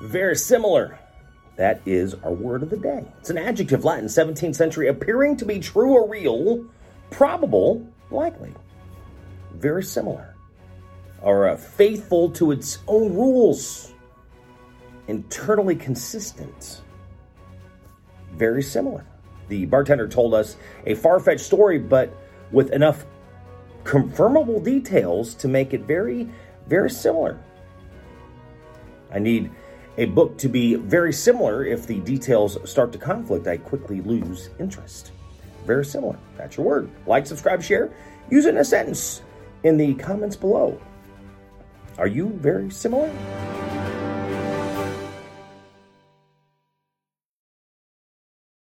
Verisimilar. That is our word of the day. It's an adjective, Latin, 17th century, appearing to be true or real, probable, likely. Verisimilar. Or uh, faithful to its own rules, internally consistent. Verisimilar. The bartender told us a far fetched story, but with enough confirmable details to make it very, verisimilar. I need a book to be verisimilar. If the details start to conflict, I quickly lose interest. Verisimilar. That's your word. Like, subscribe, share. Use it in a sentence in the comments below. Are you verisimilar?